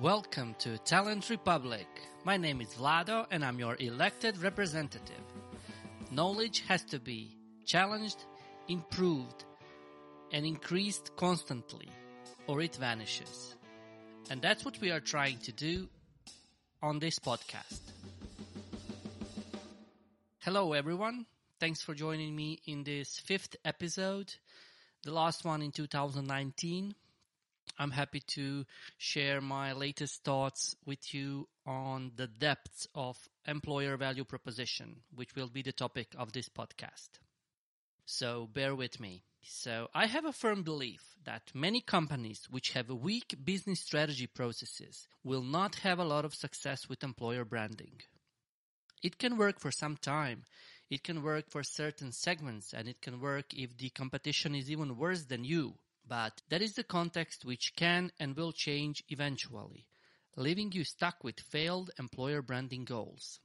Welcome to Talent Republic. My name is Vlado and I'm your elected representative. Knowledge has to be challenged, improved, and increased constantly, or it vanishes. And that's what we are trying to do on this podcast. Hello, everyone. Thanks for joining me in this fifth episode, the last one in 2019. I'm happy to share my latest thoughts with you on the depths of employer value proposition, which will be the topic of this podcast. So bear with me. So I have a firm belief that many companies which have weak business strategy processes will not have a lot of success with employer branding. It can work for some time. It can work for certain segments and it can work if the competition is even worse than you. But that is the context which can and will change eventually, leaving you stuck with failed employer branding goals.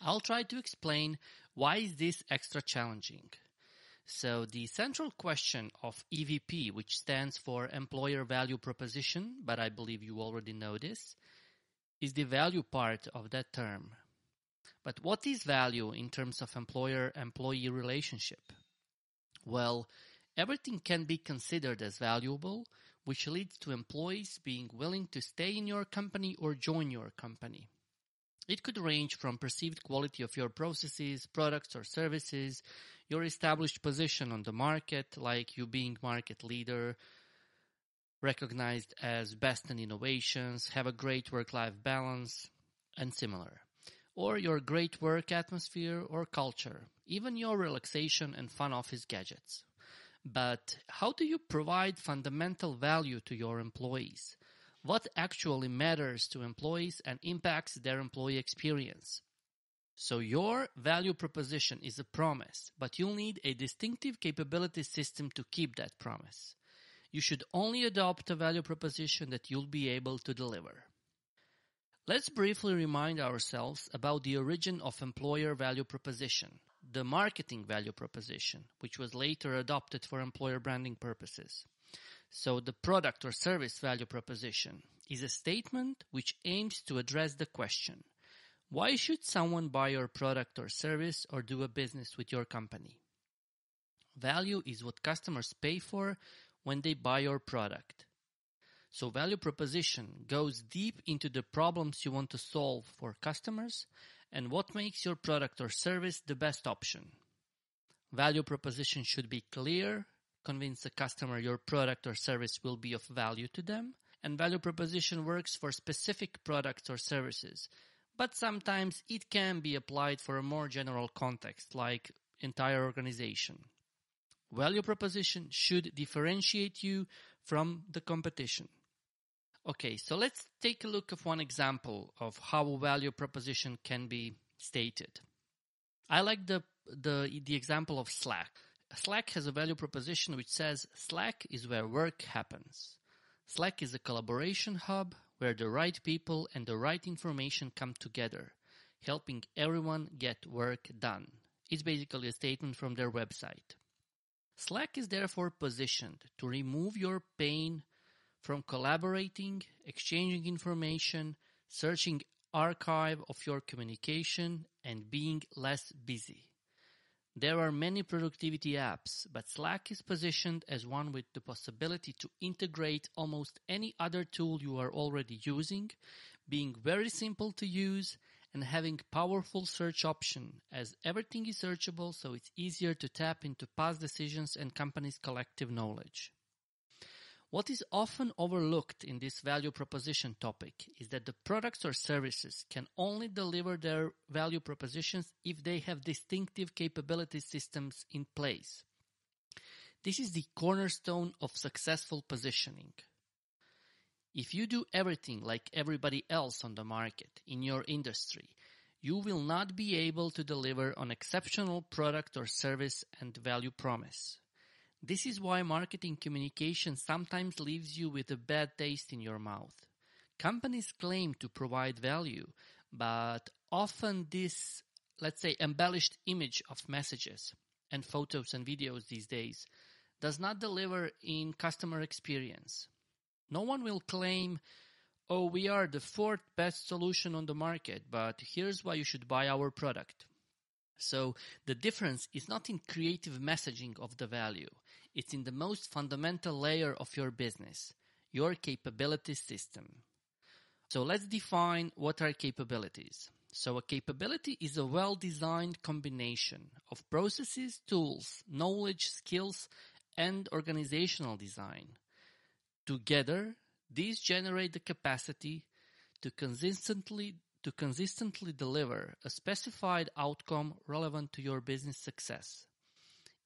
I'll try to explain why is this extra challenging. So the central question of EVP, which stands for Employer Value Proposition, but I believe you already know this, is the value part of that term. But what is value in terms of employer-employee relationship? Well, everything can be considered as valuable, which leads to employees being willing to stay in your company or join your company. It could range from perceived quality of your processes, products or services, your established position on the market, like you being market leader, recognized as best in innovations, have a great work-life balance, and similar. Or your great work atmosphere or culture, even your relaxation and fun office gadgets. But how do you provide fundamental value to your employees? What actually matters to employees and impacts their employee experience? So your value proposition is a promise, but you'll need a distinctive capability system to keep that promise. You should only adopt a value proposition that you'll be able to deliver. Let's briefly remind ourselves about the origin of employer value proposition the marketing value proposition, which was later adopted for employer branding purposes. So the product or service value proposition is a statement which aims to address the question, why should someone buy your product or service or do a business with your company? Value is what customers pay for when they buy your product. So value proposition goes deep into the problems you want to solve for customers and what makes your product or service the best option. Value proposition should be clear, convince the customer your product or service will be of value to them, and value proposition works for specific products or services, but sometimes it can be applied for a more general context, like entire organization. Value proposition should differentiate you from the competition. Okay, so let's take a look at one example of how a value proposition can be stated. I like the, the, the example of Slack. Slack has a value proposition which says Slack is where work happens. Slack is a collaboration hub where the right people and the right information come together, helping everyone get work done. It's basically a statement from their website. Slack is therefore positioned to remove your pain from collaborating, exchanging information, searching archive of your communication, and being less busy. There are many productivity apps, but Slack is positioned as one with the possibility to integrate almost any other tool you are already using, being very simple to use, and having powerful search option as everything is searchable so it's easier to tap into past decisions and company's collective knowledge. What is often overlooked in this value proposition topic is that the products or services can only deliver their value propositions if they have distinctive capability systems in place. This is the cornerstone of successful positioning. If you do everything like everybody else on the market in your industry, you will not be able to deliver on exceptional product or service and value promise. This is why marketing communication sometimes leaves you with a bad taste in your mouth. Companies claim to provide value, but often this, let's say, embellished image of messages and photos and videos these days does not deliver in customer experience. No one will claim oh, we are the fourth best solution on the market, but here's why you should buy our product. So the difference is not in creative messaging of the value. It's in the most fundamental layer of your business, your capability system. So let's define what are capabilities. So a capability is a well-designed combination of processes, tools, knowledge, skills, and organizational design. Together, these generate the capacity to consistently to consistently deliver a specified outcome relevant to your business success.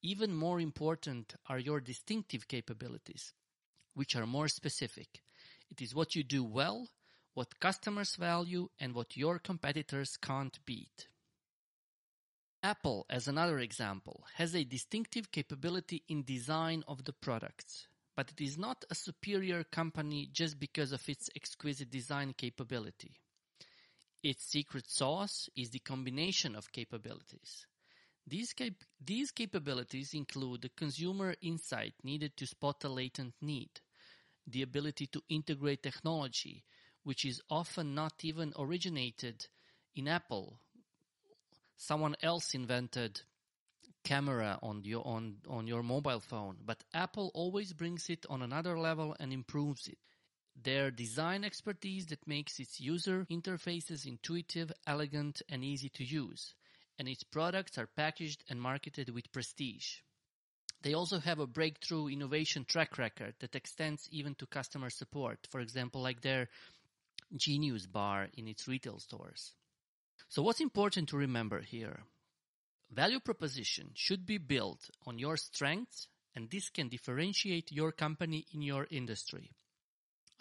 Even more important are your distinctive capabilities, which are more specific. It is what you do well, what customers value, and what your competitors can't beat. Apple, as another example, has a distinctive capability in design of the products, but it is not a superior company just because of its exquisite design capability. Its secret sauce is the combination of capabilities. These, cap- these capabilities include the consumer insight needed to spot a latent need, the ability to integrate technology, which is often not even originated in Apple. Someone else invented camera on your on, on your mobile phone, but Apple always brings it on another level and improves it their design expertise that makes its user interfaces intuitive, elegant, and easy to use, and its products are packaged and marketed with prestige. They also have a breakthrough innovation track record that extends even to customer support, for example, like their Genius bar in its retail stores. So what's important to remember here? Value proposition should be built on your strengths and this can differentiate your company in your industry.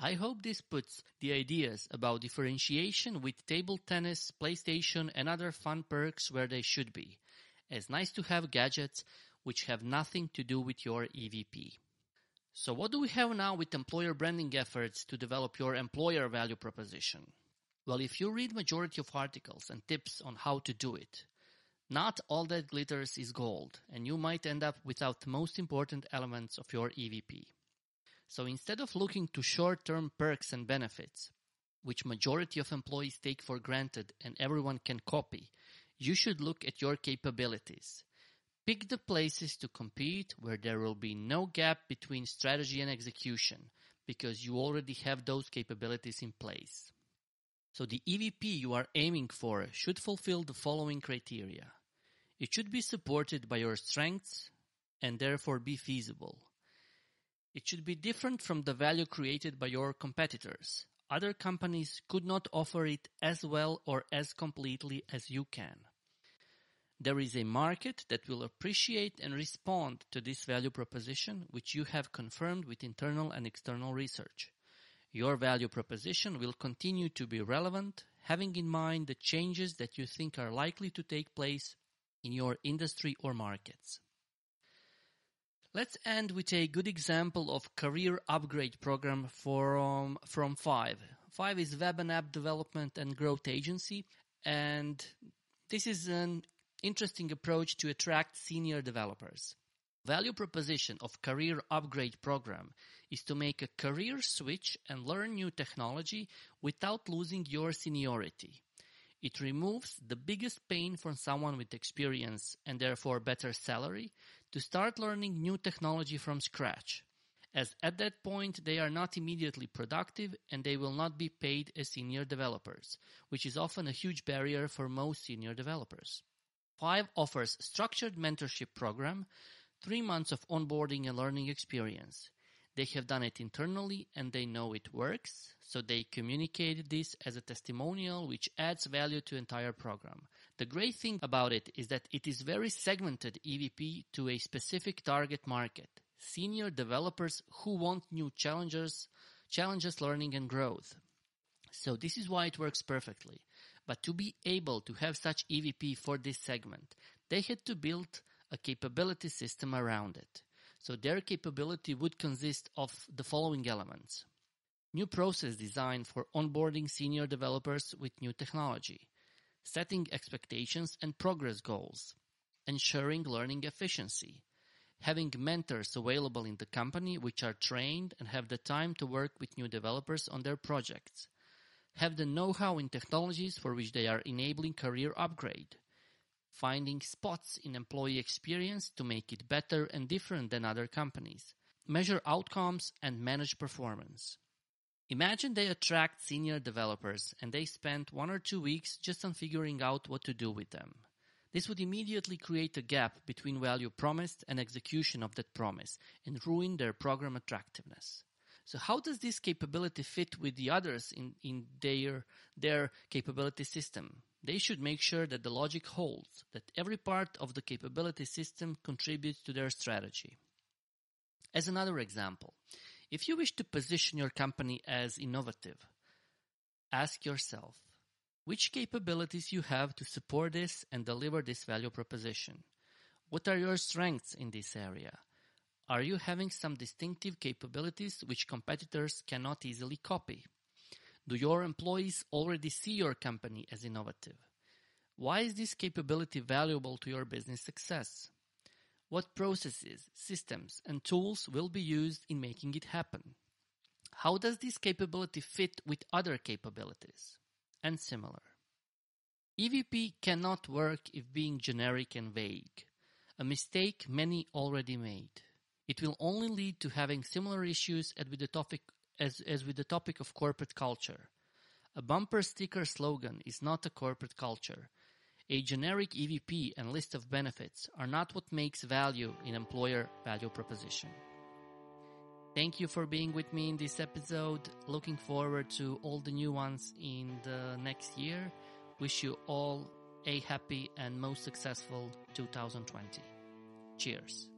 I hope this puts the ideas about differentiation with table tennis, PlayStation and other fun perks where they should be, as nice to have gadgets which have nothing to do with your EVP. So what do we have now with employer branding efforts to develop your employer value proposition? Well, if you read majority of articles and tips on how to do it, not all that glitters is gold, and you might end up without the most important elements of your EVP. So instead of looking to short-term perks and benefits, which majority of employees take for granted and everyone can copy, you should look at your capabilities. Pick the places to compete where there will be no gap between strategy and execution because you already have those capabilities in place. So the EVP you are aiming for should fulfill the following criteria. It should be supported by your strengths and therefore be feasible. It should be different from the value created by your competitors. Other companies could not offer it as well or as completely as you can. There is a market that will appreciate and respond to this value proposition, which you have confirmed with internal and external research. Your value proposition will continue to be relevant, having in mind the changes that you think are likely to take place in your industry or markets. Let's end with a good example of career upgrade program from, from Five. Five is web and app development and growth agency, and this is an interesting approach to attract senior developers. Value proposition of career upgrade program is to make a career switch and learn new technology without losing your seniority. It removes the biggest pain from someone with experience and therefore better salary to start learning new technology from scratch, as at that point they are not immediately productive and they will not be paid as senior developers, which is often a huge barrier for most senior developers. Five offers structured mentorship program, three months of onboarding and learning experience. They have done it internally and they know it works, so they communicated this as a testimonial which adds value to entire program. The great thing about it is that it is very segmented EVP to a specific target market. Senior developers who want new challenges, challenges learning and growth. So this is why it works perfectly. But to be able to have such EVP for this segment, they had to build a capability system around it. So their capability would consist of the following elements. New process design for onboarding senior developers with new technology setting expectations and progress goals, ensuring learning efficiency, having mentors available in the company which are trained and have the time to work with new developers on their projects, have the know-how in technologies for which they are enabling career upgrade, finding spots in employee experience to make it better and different than other companies, measure outcomes and manage performance. Imagine they attract senior developers and they spend one or two weeks just on figuring out what to do with them. This would immediately create a gap between value promised and execution of that promise and ruin their program attractiveness. So how does this capability fit with the others in, in their, their capability system? They should make sure that the logic holds, that every part of the capability system contributes to their strategy. As another example, if you wish to position your company as innovative, ask yourself which capabilities you have to support this and deliver this value proposition. What are your strengths in this area? Are you having some distinctive capabilities which competitors cannot easily copy? Do your employees already see your company as innovative? Why is this capability valuable to your business success? What processes, systems, and tools will be used in making it happen? How does this capability fit with other capabilities? And similar. EVP cannot work if being generic and vague, a mistake many already made. It will only lead to having similar issues as with the topic, as, as with the topic of corporate culture. A bumper sticker slogan is not a corporate culture. A generic EVP and list of benefits are not what makes value in employer value proposition. Thank you for being with me in this episode. Looking forward to all the new ones in the next year. Wish you all a happy and most successful 2020. Cheers.